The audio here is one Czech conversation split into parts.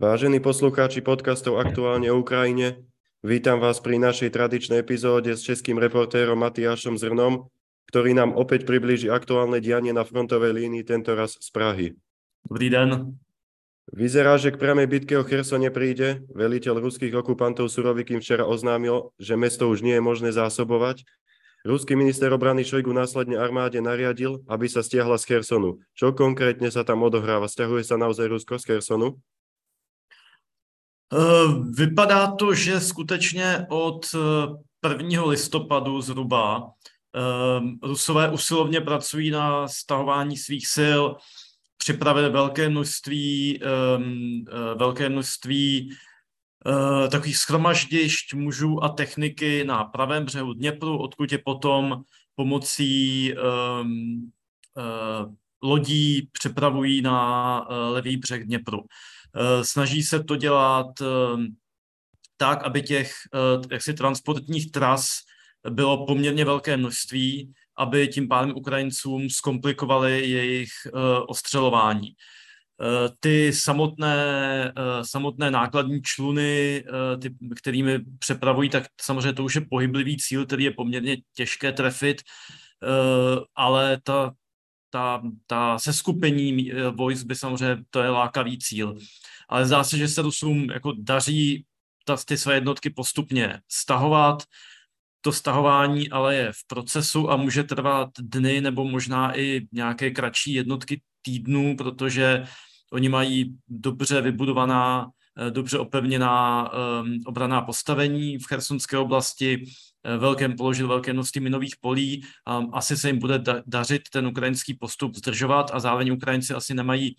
Vážení poslucháči podcastov Aktuálne o Ukrajine, vítam vás pri našej tradičnej epizóde s českým reportérom Matiášom Zrnom, ktorý nám opäť priblíži aktuálne dianie na frontovej línii, tentoraz z Prahy. Dobrý den. Vyzerá, že k priamej bitke o Chersone príde. Veliteľ ruských okupantov Surovikým včera oznámil, že mesto už nie je možné zásobovať. Ruský minister obrany Šojgu následne armáde nariadil, aby sa stiahla z Chersonu. Čo konkrétne sa tam odohráva? Stiahuje sa naozaj Rusko z Chersonu? Eh, vypadá to, že skutečně od 1. Eh, listopadu zhruba eh, Rusové usilovně pracují na stahování svých sil, připravili velké množství, velké množství takových schromaždišť mužů a techniky na pravém břehu Dněpru, odkud je potom pomocí lodí přepravují na levý břeh Dněpru. Eh, snaží se to dělat ehm, tak, aby těch eh, jaksi transportních tras bylo poměrně velké množství, aby tím pádem Ukrajincům zkomplikovali jejich eh, ostřelování. Ty samotné, samotné nákladní čluny, ty, kterými přepravují, tak samozřejmě to už je pohyblivý cíl, který je poměrně těžké trefit, ale ta, ta, ta seskupení eh, vojsk by samozřejmě, to je lákavý cíl. Ale zdá se, že se Rusům jako daří ta, ty své jednotky postupně stahovat. To stahování ale je v procesu a může trvat dny nebo možná i nějaké kratší jednotky týdnů, protože oni mají dobře vybudovaná, eh, dobře opevněná um, obraná postavení v Chersonské oblasti, Eh, velkém položil velké množství minových polí. Asi se jim bude dařit ten ukrajinský postup zdržovat a zároveň Ukrajinci asi nemají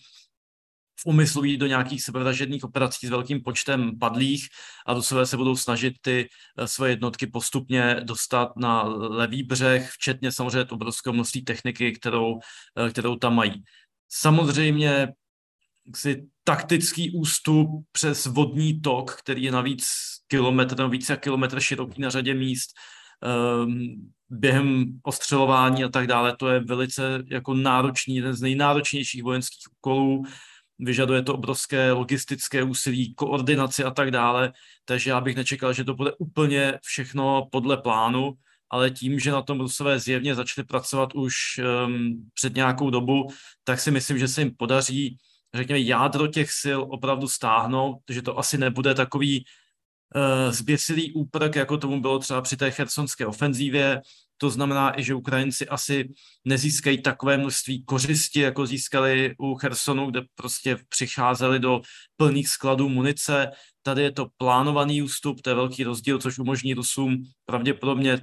v úmyslu jít do nějakých sebevražedných operací s velkým počtem padlých a Rusové se budou snažit ty eh, svoje jednotky postupně dostat na levý břeh, včetně samozřejmě obrovského množství techniky, kterou, eh, kterou tam mají. Samozřejmě si taktický ústup přes vodní tok, který je navíc kilometr více kilometr široký na řadě míst, um, během ostřelování a tak dále, to je velice jako náročný, jeden z nejnáročnějších vojenských úkolů, vyžaduje to obrovské logistické úsilí, koordinaci a tak dále, takže já bych nečekal, že to bude úplně všechno podle plánu, ale tím, že na tom Rusové zjevně začali pracovat už um, před nějakou dobu, tak si myslím, že se jim podaří řekněme, jádro těch sil opravdu stáhnout, že to asi nebude takový uh, zběsilý úprk, jako tomu bylo třeba při té chersonské ofenzívě. To znamená i, že Ukrajinci asi nezískají takové množství kořisti, jako získali u Chersonu, kde prostě přicházeli do plných skladů munice. Tady je to plánovaný ústup, to je velký rozdíl, což umožní Rusům pravděpodobně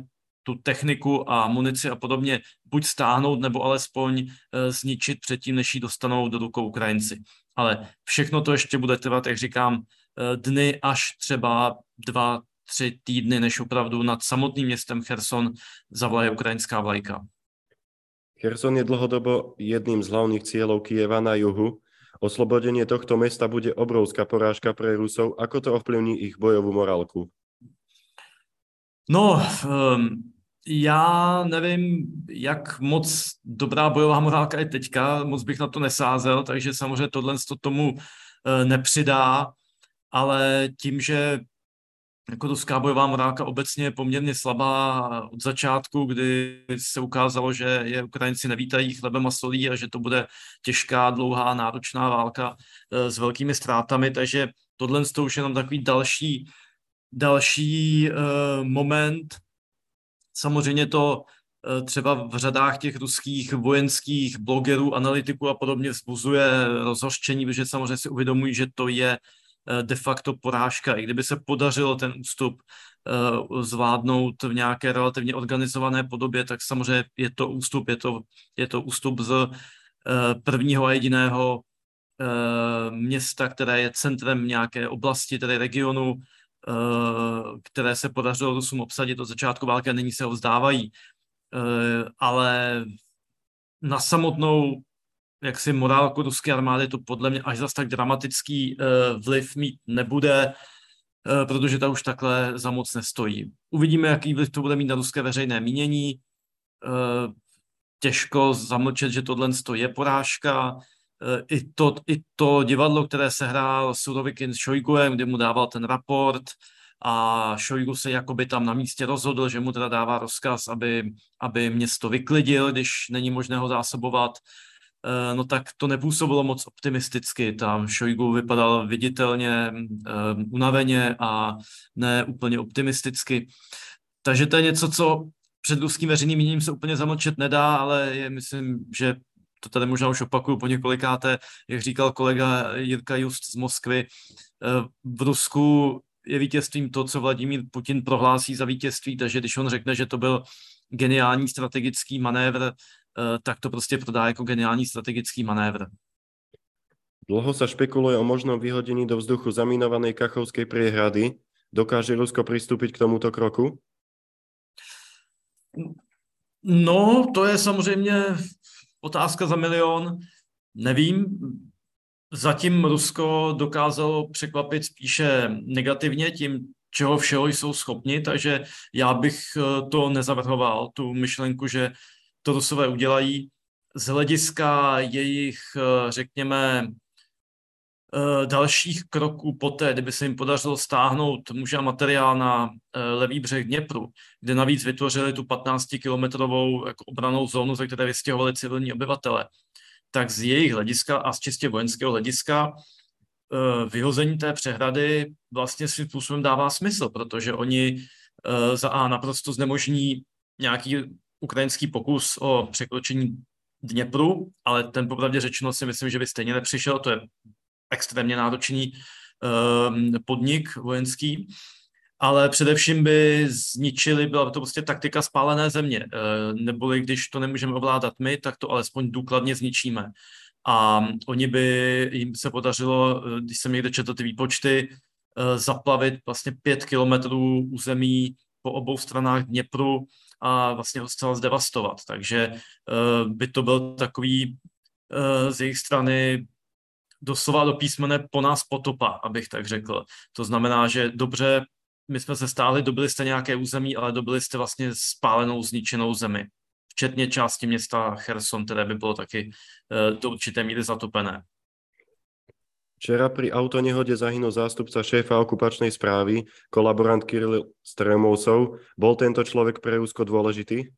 tu techniku a munici a podobně buď stáhnout, nebo alespoň e, zničit předtím, než ji dostanou do rukou Ukrajinci. Ale všechno to ještě bude trvat, jak říkám, e, dny až třeba dva, tři týdny, než opravdu nad samotným městem Cherson zavlaje ukrajinská vlajka. Cherson je dlhodobo jedným z hlavných cieľov Kieva na juhu. Oslobodenie tohto mesta bude obrovská porážka pre Rusov. Ako to ovplyvní ich bojovú morálku? No, um, já nevím, jak moc dobrá bojová morálka je teďka, moc bych na to nesázel, takže samozřejmě tohle to tomu e, nepřidá, ale tím, že jako ruská bojová morálka obecně je poměrně slabá od začátku, kdy se ukázalo, že je Ukrajinci nevítají chlebem a solí a že to bude těžká, dlouhá, náročná válka e, s velkými ztrátami, takže tohle to už je jenom takový další, další uh, moment, Samozřejmě to eh, třeba v řadách těch ruských vojenských blogerů, analytiků a podobně vzbuzuje rozhořčení, protože samozřejmě si uvědomují, že to je eh, de facto porážka. I kdyby se podařilo ten ústup eh, zvládnout v nějaké relativně organizované podobě, tak samozřejmě je to ústup, je to, je to ústup z prvního a jediného města, které je centrem nějaké oblasti, tedy regionu, které se podařilo Rusům obsadit od začátku války a nyní se ho vzdávají. Eh, ale na samotnou jaksi morálku ruské armády to podle mě až zas tak dramatický eh, vliv mít nebude, protože ta už takhle za moc nestojí. Uvidíme, jaký vliv to bude mít na ruské veřejné mínění. Těžko zamlčet, že tohle je porážka. I to, i to divadlo, které se hrál Surovikin s Šojguem, kde mu dával ten raport a Šojgu se jakoby tam na místě rozhodl, že mu teda dává rozkaz, aby, aby město vyklidil, když není možné ho zásobovat, eh, no tak to nepůsobilo moc optimisticky. Tam Šojgu vypadal viditelně uh, unaveně a ne úplně optimisticky. Takže to je něco, co před ruským veřejným míněním se úplně zamlčet nedá, ale je, myslím, že to tady možná už opakuju po několikáté, jak říkal kolega Jirka Just z Moskvy, eh, v Rusku je vítězstvím to, co Vladimír Putin prohlásí za vítězství, takže když on řekne, že to byl geniální strategický manévr, eh, tak to prostě prodá jako geniální strategický manévr. Dlho sa špekuluje o možnom vyhodení do vzduchu zaminovanej Kachovskej priehrady. Dokáže Rusko pristúpiť k tomuto kroku? No, to je samozřejmě otázka za milion. Nevím, zatím Rusko dokázalo překvapit spíše negativně tím, čeho všeho jsou schopni, takže já bych eh, to nezavrhoval, tu myšlenku, že to Rusové udělají. Z hlediska jejich, eh, řekněme, dalších kroků poté, kdyby se jim podařilo stáhnout muže a materiál na eh, levý břeh Dněpru, kde navíc vytvořili tu 15-kilometrovou jako obranou zónu, ze které vystěhovali civilní obyvatele, tak z jejich hlediska a z čistě vojenského hlediska eh, vyhození té přehrady vlastně svým způsobem dává smysl, protože oni za A naprosto znemožní nějaký ukrajinský pokus o překročení Dněpru, ale ten popravdě řečeno si myslím, že by stejně nepřišel, to je extrémně náročný ehm, podnik vojenský, ale především by zničili, byla to prostě taktika spálené země, ehm, neboli když to nemůžeme ovládat my, tak to alespoň důkladně zničíme. A oni by, jim se podařilo, eh, když jsem někde četl ty výpočty, eh, zaplavit vlastně pět kilometrů území po obou stranách Dněpru a vlastně ho zcela zdevastovat. Takže eh, by to byl takový z jejich strany doslova do písmene po nás potopa, abych tak řekl. To znamená, že dobře, my jsme se stáli, dobili jste nějaké území, ale dobili jste vlastně spálenou, zničenou zemi. Včetně části města Cherson, které by bylo taky uh, do určité míry zatopené. Včera pri autonehode zahynul zástupca šéfa okupačnej správy, kolaborant Kirill Stremovcov. Bol tento človek pre Rusko dôležitý?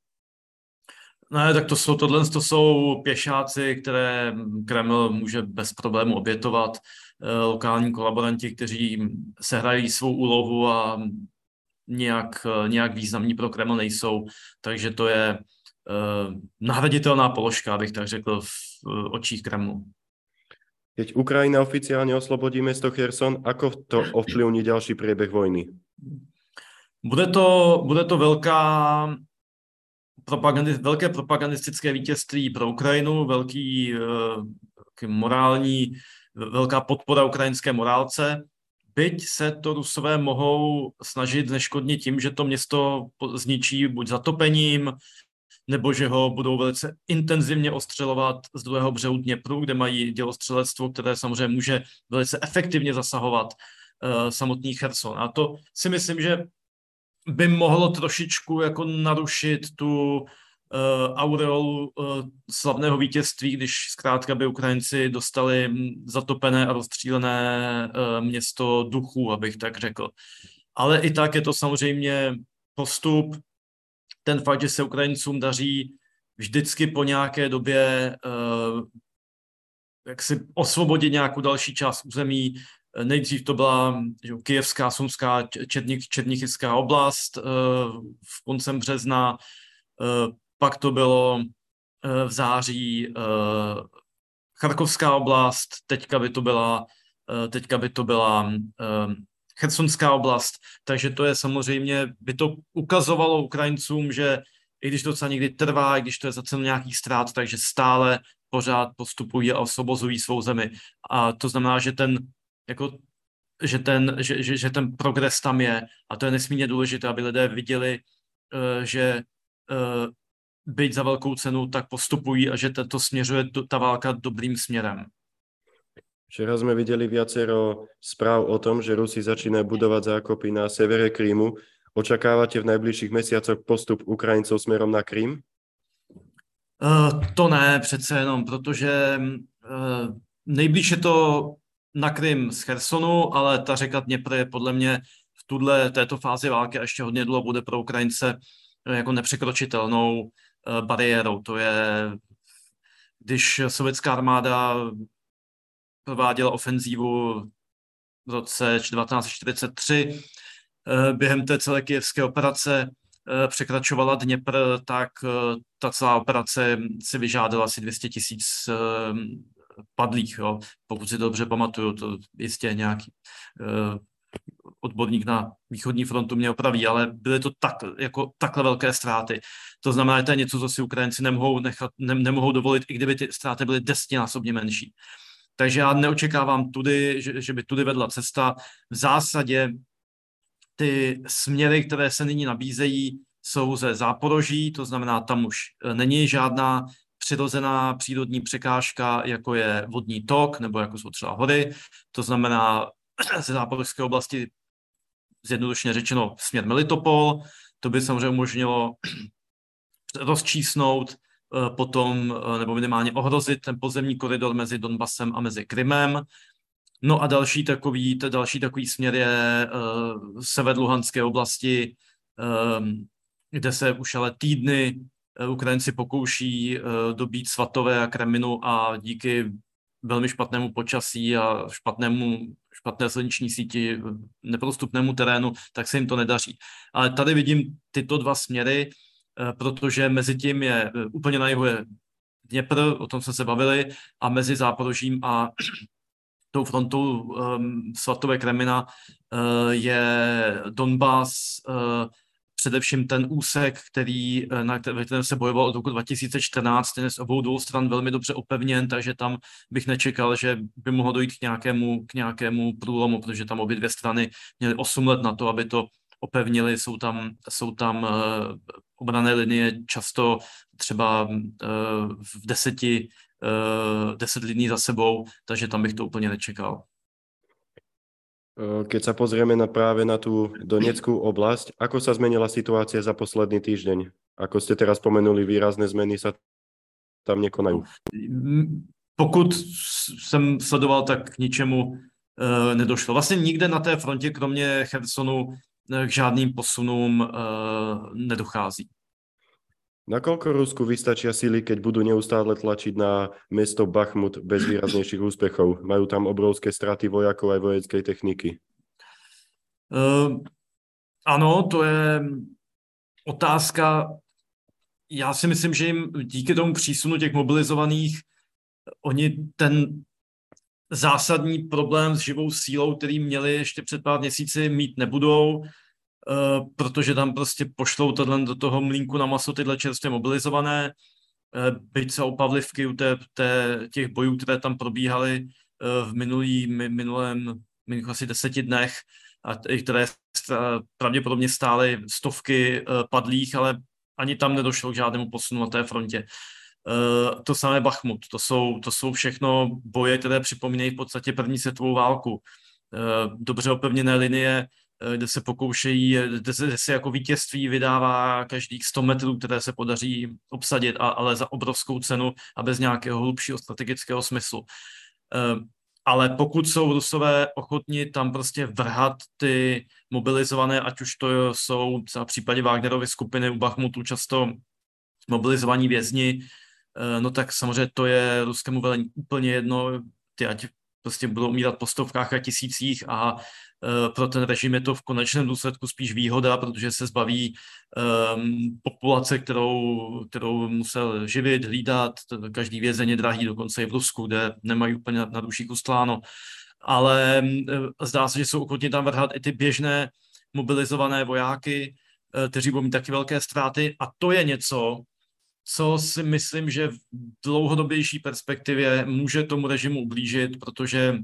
Ne, tak to jsou, tohle to jsou pěšáci, které Kreml může bez problému obětovat. Eh, lokální kolaboranti, kteří sehrají svou úlohu a nějak, eh, nějak významní pro Kreml nejsou. Takže to je uh, nahraditelná položka, abych tak řekl, v uh, očích Kremlu. Keď Ukrajina oficiálně oslobodí město Kherson, ako to ovplyvní další průběh vojny? Bude to, bude to velká propagandi, velké propagandistické vítězství pro Ukrajinu, velký uh, morální, velká podpora ukrajinské morálce. Byť se to Rusové mohou snažit neškodnit tím, že to město zničí buď zatopením, nebo že ho budou velice intenzivně ostřelovat z druhého břehu Dněpru, kde mají dělostřelectvo, které samozřejmě může velice efektivně zasahovat uh, samotný Cherson. A to si myslím, že by mohlo trošičku jako narušit tu uh, aureolu uh, slavného vítězství, když zkrátka by Ukrajinci dostali zatopené a rozstřílené uh, město duchů, abych tak řekl. Ale i tak je to samozřejmě postup. Ten fakt, že se Ukrajincům daří vždycky po nějaké době uh, jak si osvobodit nějakou další část území, Nejdřív to byla že, Kijevská, Sumská, Černích, Černichyvská oblast eh, v koncem března, eh, pak to bylo eh, v září Charkovská oblast, teďka by to byla, teďka by to byla Chersonská oblast, takže to je samozřejmě, by to ukazovalo Ukrajincům, že i když to docela někdy trvá, i když to je za cenu nějakých ztrát, takže stále pořád postupují a osvobozují svou zemi. A to znamená, že ten jako, že, ten, že, že, že ten progres tam je a to je nesmírně důležité, aby lidé viděli, uh, že uh, být za velkou cenu, tak postupují a že to směřuje ta válka dobrým směrem. Včera jsme viděli viacero správ o tom, že Rusi začínají budovat zákopy na severe Krímu. Očakáváte v nejbližších měsících postup Ukrajinců směrem na Krím? Uh, to ne, přece jenom, protože nejblíž je to na Krym z Chersonu, ale ta řeka Dněpr je podle mě v tuhle této fázi války a ještě hodně dlouho bude pro Ukrajince jako nepřekročitelnou bariérou. To je, když sovětská armáda prováděla ofenzívu v roce 1943, během té celé kijevské operace Eh, překračovala Dněpr, tak eh, ta celá operace si vyžádala asi 200 tisíc eh, padlých, jo. pokud si dobře pamatuju, to jistě nějaký odborník na východní frontu mě opraví, ale byly to tak, jako takhle velké ztráty. To znamená, že to je něco, co si Ukrajinci nemohou, nechat, ne, nemohou dovolit, i kdyby ty ztráty byly desetinásobně menší. Takže já neočekávám tudy, že, že by tudy vedla cesta. V zásadě ty směry, které se nyní nabízejí, jsou ze záporoží, to znamená, tam už e, není žádná přirozená přírodní překážka, jako je vodní tok nebo jako jsou třeba hory. To znamená, ze záporožské oblasti zjednodušeně řečeno směr Melitopol, to by samozřejmě umožnilo rozčísnout e, potom, e, nebo minimálně ohrozit ten pozemní koridor mezi Donbasem a mezi Krymem. No a další takový, další takový směr je uh, sever Luhanské oblasti, um, kde se už ale týdny Ukrajinci pokouší uh, dobít Svatové a Kreminu a díky velmi špatnému počasí a špatnému, špatné silniční síti, neprostupnému terénu, tak se jim to nedaří. Ale tady vidím tyto dva směry, protože mezi tím je úplně na jihu je Dněpr, o tom jsme se bavili, a mezi Záporožím a tou frontou um, Svatové Kremina uh, je Donbass, uh, především ten úsek, který, na kterém se bojoval od roku 2014, ten je z obou dvou stran velmi dobře opevněn, takže tam bych nečekal, že by mohlo dojít k nějakému, k nějakému průlomu, protože tam obě dvě strany měly 8 let na to, aby to opevnili, jsou tam, jsou tam uh, obrané linie často třeba uh, v deseti uh, deset lidí za sebou, takže tam bych to úplně nečekal. Eh, keď sa pozrieme na práve na tú Donetskú oblasť, ako sa zmenila situácia za posledný týždeň? Ako ste teraz spomenuli, výrazné zmeny sa tam nekonajú. Pokud jsem sledoval, tak k ničemu uh, nedošlo. Vlastně nikde na té frontě, kromě Chersonu, k žádným posunům uh, nedochází. Nakoľko Rusku vystačia sily, keď budú neustále tlačiť na mesto Bachmut bez výraznejších úspechov? Majú tam obrovské straty vojakov aj vojenskej techniky. Uh, ano, to je otázka. Já si myslím, že jim díky tomu přísunu těch mobilizovaných, oni ten zásadní problém s živou sílou, který měli ještě před pár měsíci, mít nebudou. Eh, protože tam prostě pošlou tohle do toho mlínku na maso tyhle čerstvě mobilizované, uh, byť se opavlivky u té, té, těch bojů, které tam probíhaly uh, v minulý, mi, minulém, minulých asi deseti dnech, a které pravděpodobně stály stovky padlých, ale ani tam nedošlo k žádnému posunu na té frontě. To samé Bachmut, to jsou, to jsou všechno boje, které připomínají v podstatě první světovou válku. Dobře opevněné linie, Eh, kde se pokoušejí, eh, kde se, kde se jako vítězství vydává každých 100 metrů, které se podaří obsadit, a, ale za obrovskou cenu a bez nějakého hlubšího strategického smyslu. Eh, ale pokud jsou Rusové ochotni tam prostě vrhat ty mobilizované, ať už to jsou v případě Wagnerovy skupiny u Bachmutu často mobilizovaní vězni, no tak samozřejmě to je ruskému velení úplně jedno, ty ať prostě budou umírat po stovkách a tisících a Eh, pro ten režim je to v konečném důsledku spíš výhoda, protože se zbaví um, populace, kterou, kterou musel živit, hlídat. Každý vězeň je drahý, dokonce i v Rusku, kde nemají úplně na duší ustláno. Ale uh, zdá se, že jsou ochotni tam vrhat i ty běžné mobilizované vojáky, uh, kteří budou mít taky velké ztráty. A to je něco, co si myslím, že v dlouhodobější perspektivě může tomu režimu ublížit, protože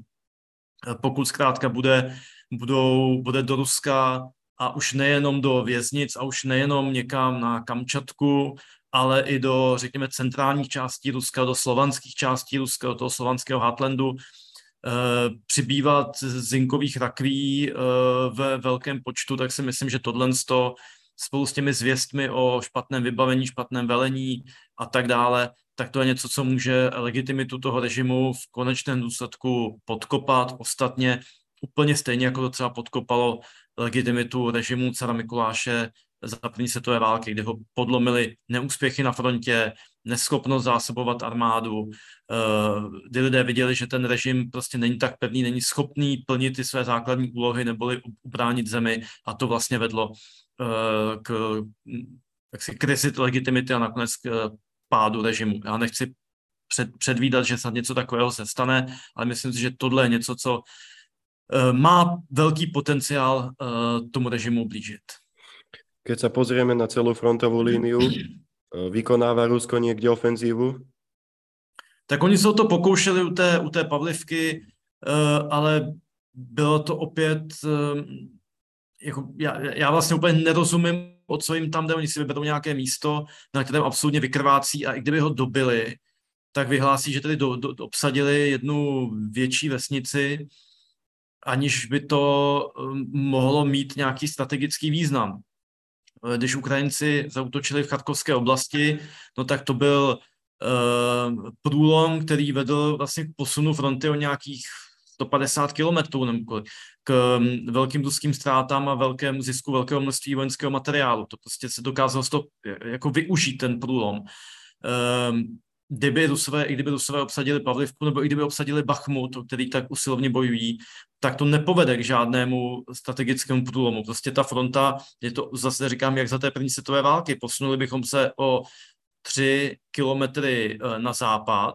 pokud zkrátka bude budou, bude do Ruska a už nejenom do věznic a už nejenom někam na Kamčatku, ale i do, řekněme, centrálních částí Ruska, do slovanských částí Ruska, do toho slovanského Heartlandu, eh, přibývat zinkových rakví eh, ve velkém počtu, tak si myslím, že tohle spolu s těmi zvěstmi o špatném vybavení, špatném velení a tak dále, tak to je něco, co může legitimitu toho režimu v konečném důsledku podkopat. Ostatně úplně stejně, jako to třeba podkopalo legitimitu režimu cara Mikuláše za první světové války, kdy ho podlomili neúspěchy na frontě, neschopnost zásobovat armádu, eh, kdy lidé viděli, že ten režim prostě není tak pevný, není schopný plnit ty své základní úlohy neboli ubránit zemi a to vlastně vedlo eh, k jaksi krizi legitimity a nakonec k eh, pádu režimu. Já nechci před, předvídat, že snad něco takového se stane, ale myslím si, že tohle je něco, co má velký potenciál tomu režimu blížit. Keď sa pozrieme na celú frontovú líniu, vykonává Rusko někde ofenzívu? Tak oni se o to pokoušeli u té, u té Pavlivky, ale bylo to opět, jako já, já vlastně úplně nerozumím, o co jim tam jde, oni si vyberou nějaké místo, na kterém absolutně vykrvácí a i kdyby ho dobili, tak vyhlásí, že tedy do, do, obsadili jednu větší vesnici, aniž by to mohlo mít nějaký strategický význam. Když Ukrajinci zautočili v Charkovské oblasti, no tak to byl uh, průlom, který vedl vlastně k posunu fronty o nějakých 150 kilometrů nebo k mm, velkým ruským ztrátám a velkému zisku velkého množství vojenského materiálu. To prostě se dokázalo to jako využít ten průlom. Um, kdyby Rusové, i kdyby Rusové obsadili Pavlivku, nebo i kdyby obsadili Bachmut, který tak usilovně bojují, tak to nepovede k žádnému strategickému průlomu. Prostě ta fronta, je to zase říkám, jak za té první světové války, posunuli bychom se o tři kilometry eh, na západ,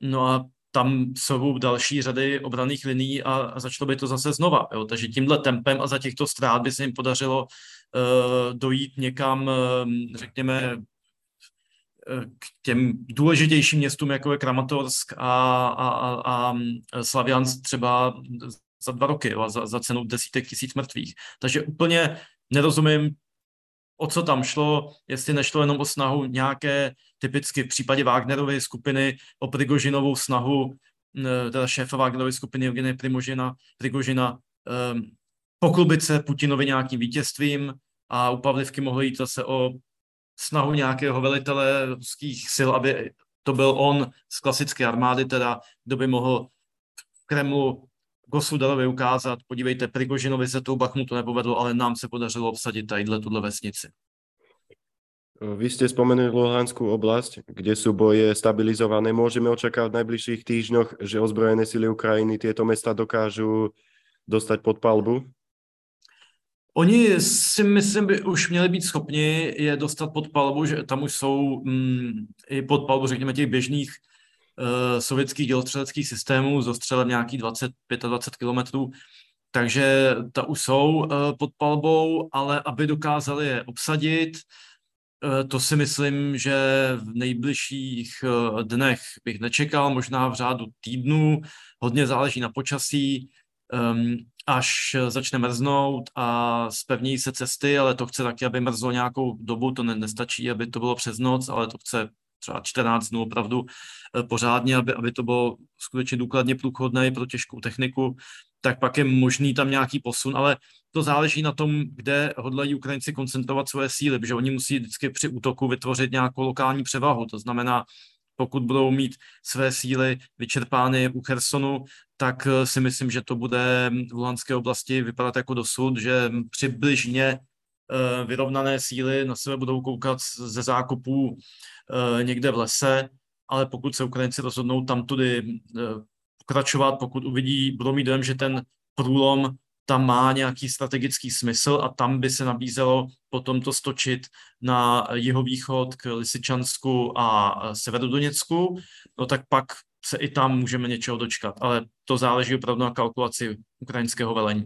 no a tam jsou další řady obraných linií a, a začalo by to zase znova. Jo. Takže tímhle tempem a za těchto ztrát by se jim podařilo uh, dojít někam, uh, řekněme, k těm důležitějším městům, jako je Kramatorsk a, a, a, a Slaviansk třeba za dva roky a za, za cenu desítek tisíc mrtvých. Takže úplně nerozumím, o co tam šlo, jestli nešlo jenom o snahu nějaké, typicky v případě Wagnerovy skupiny, o Prigožinovou snahu, teda šéfa Wagnerovy skupiny Evgenie Primožina, Prigožina, um, poklubit se Putinovi nějakým vítězstvím a u Pavlivky mohlo jít zase o snahu nějakého velitele ruských sil, aby to byl on z klasické armády, teda kdo by mohl v Kremlu Gosudarovi ukázat, podívejte, Prigožinovi se tou Bachmutu nepovedlo, ale nám se podařilo obsadit tadyhle tuhle vesnici. Vy ste spomenuli Luhanskú oblasť, kde sú boje stabilizované. Môžeme očakávať v najbližších týždňoch, že ozbrojené sily Ukrajiny tieto mesta dokážu dostať pod palbu? Oni si myslím, by už měli být schopni je dostat pod palbu, že tam už jsou mm, i pod palbu, řekněme, těch běžných sovětských dělostřeleckých systémů, zostřelem nějakých 20-25 kilometrů, takže ta už jsou uh, pod palbou, ale aby dokázali je obsadit, uh, to si myslím, že v nejbližších dnech bych nečekal, možná v řádu týdnů, hodně záleží na počasí, um, až začne mrznout a spevní se cesty, ale to chce taky, aby mrzlo nějakou dobu, to ne, nestačí, aby to bylo přes noc, ale to chce třeba 14 dnů opravdu eh, pořádně, aby, aby to bylo skutečně důkladně průchodné pro těžkou techniku, tak pak je možný tam nějaký posun, ale to záleží na tom, kde hodlají Ukrajinci koncentrovat svoje síly, protože oni musí vždycky při útoku vytvořit nějakou lokální převahu, to znamená, pokud budou mít své síly vyčerpány u Chersonu, tak eh, si myslím, že to bude v Luhanské oblasti vypadat jako dosud, že přibližně vyrovnané síly na sebe budou koukat ze zákopů eh, někde v lese, ale pokud se Ukrajinci rozhodnou tam tudy pokračovat, pokud uvidí, budou mít dojem, že ten průlom tam má nějaký strategický smysl a tam by se nabízelo potom to stočit na jihovýchod k Lisičansku a Severodoněcku, no tak pak se i tam můžeme něčeho dočkat, ale to záleží opravdu na kalkulaci ukrajinského velení.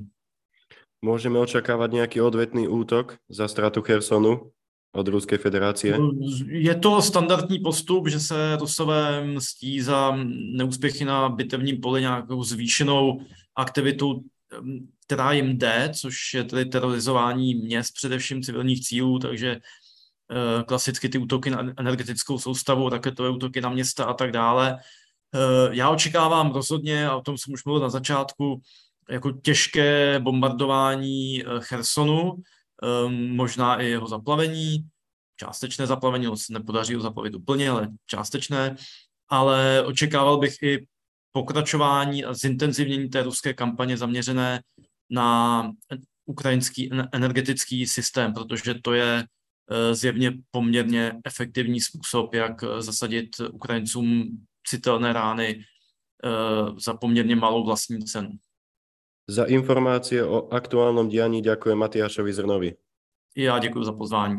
Můžeme očekávat nějaký odvetný útok za ztrátu Chersonu od Ruské federace? Je to standardní postup, že se Rusové mstí za neúspěchy na bitevním poli nějakou zvýšenou aktivitu která jim jde, což je tedy terorizování měst, především civilních cílů, takže eh, klasicky ty útoky na energetickou soustavu, raketové útoky na města a tak dále. Eh, já očekávám rozhodně, a o tom jsem už mluvil na začátku, jako těžké bombardování eh, Chersonu, možná i jeho zaplavení. částečné zaplavení, se nepodaří ho zaplavit úplně, ale částečné, ale očekával bych i pokračování a zintenzivnění té ruské kampaně zaměřené na ukrajinský energetický systém, protože to je eh, zjevně poměrně efektivní způsob, jak eh, zasadit Ukrajincům citelné rány za poměrně malou vlastní cenu. Za informácie o aktuálnom dianí ďakujem Matiášovi Zrnovi. Já děkuji za pozvání.